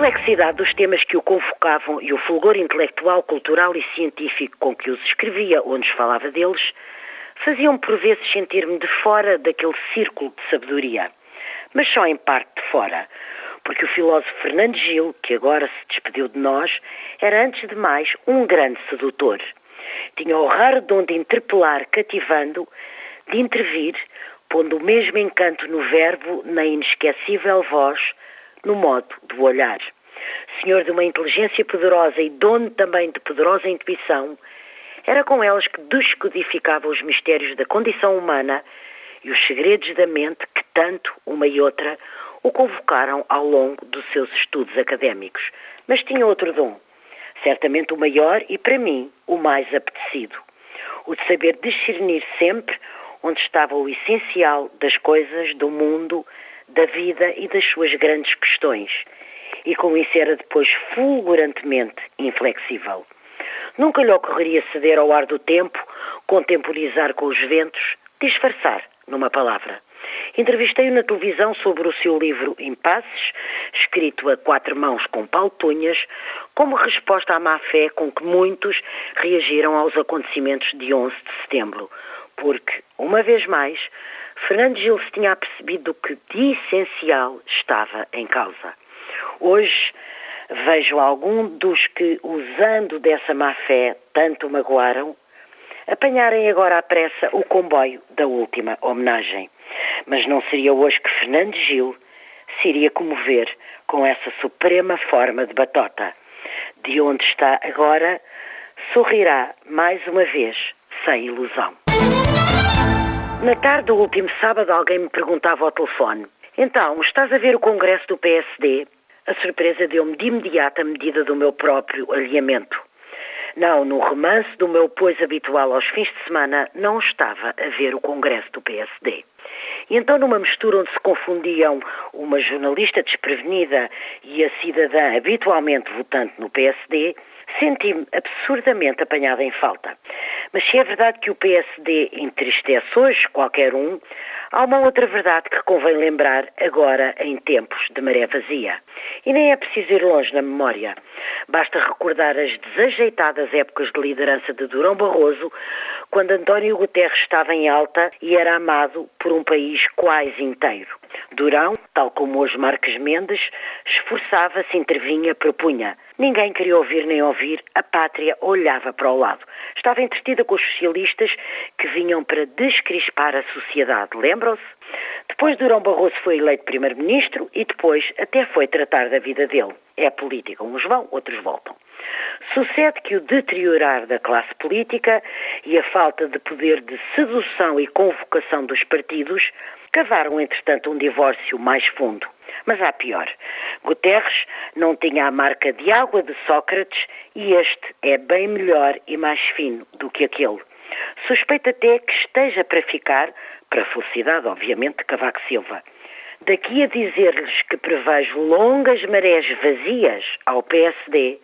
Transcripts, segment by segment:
complexidade dos temas que o convocavam e o fulgor intelectual, cultural e científico com que os escrevia ou nos falava deles, faziam por vezes sentir-me de fora daquele círculo de sabedoria. Mas só em parte de fora, porque o filósofo Fernando Gil, que agora se despediu de nós, era antes de mais um grande sedutor. Tinha o raro dom de interpelar cativando, de intervir, pondo o mesmo encanto no verbo, na inesquecível voz, no modo do olhar. Senhor de uma inteligência poderosa e dono também de poderosa intuição, era com elas que descodificava os mistérios da condição humana e os segredos da mente que tanto, uma e outra, o convocaram ao longo dos seus estudos académicos. Mas tinha outro dom, certamente o maior e, para mim, o mais apetecido: o de saber discernir sempre onde estava o essencial das coisas, do mundo, da vida e das suas grandes questões. E com isso era depois fulgurantemente inflexível. Nunca lhe ocorreria ceder ao ar do tempo, contemporizar com os ventos, disfarçar, numa palavra. Entrevistei-o na televisão sobre o seu livro Impasses, escrito a quatro mãos com Paulo Tunhas, como resposta à má fé com que muitos reagiram aos acontecimentos de 11 de setembro, porque, uma vez mais, Fernando Gil se tinha percebido que de essencial estava em causa. Hoje vejo algum dos que, usando dessa má fé, tanto magoaram, apanharem agora à pressa o comboio da última homenagem. Mas não seria hoje que Fernando Gil se iria comover com essa suprema forma de batota. De onde está agora, sorrirá mais uma vez, sem ilusão. Na tarde do último sábado, alguém me perguntava ao telefone: Então, estás a ver o congresso do PSD? A surpresa deu-me de imediato a medida do meu próprio alinhamento. Não, no romance do meu pois habitual aos fins de semana, não estava a ver o congresso do PSD. E então, numa mistura onde se confundiam uma jornalista desprevenida e a cidadã habitualmente votante no PSD, senti-me absurdamente apanhada em falta. Mas se é verdade que o PSD entristece hoje qualquer um, há uma outra verdade que convém lembrar agora em tempos de maré vazia. E nem é preciso ir longe na memória. Basta recordar as desajeitadas épocas de liderança de Durão Barroso, quando António Guterres estava em alta e era amado por um país quase inteiro. Durão, tal como hoje Marques Mendes, esforçava-se, intervinha, propunha. Ninguém queria ouvir nem ouvir, a pátria olhava para o lado. Estava entretida com os socialistas que vinham para descrispar a sociedade, lembram-se? Depois Durão Barroso foi eleito primeiro-ministro e depois até foi tratar da vida dele. É política, uns vão, outros voltam. Sucede que o deteriorar da classe política e a falta de poder de sedução e convocação dos partidos cavaram, entretanto, um divórcio mais fundo. Mas há pior. Guterres não tinha a marca de água de Sócrates e este é bem melhor e mais fino do que aquele. Suspeito até que esteja para ficar, para a felicidade, obviamente, de Cavaco Silva. Daqui a dizer-lhes que prevejo longas marés vazias ao PSD,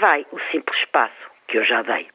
vai o simples passo que eu já dei.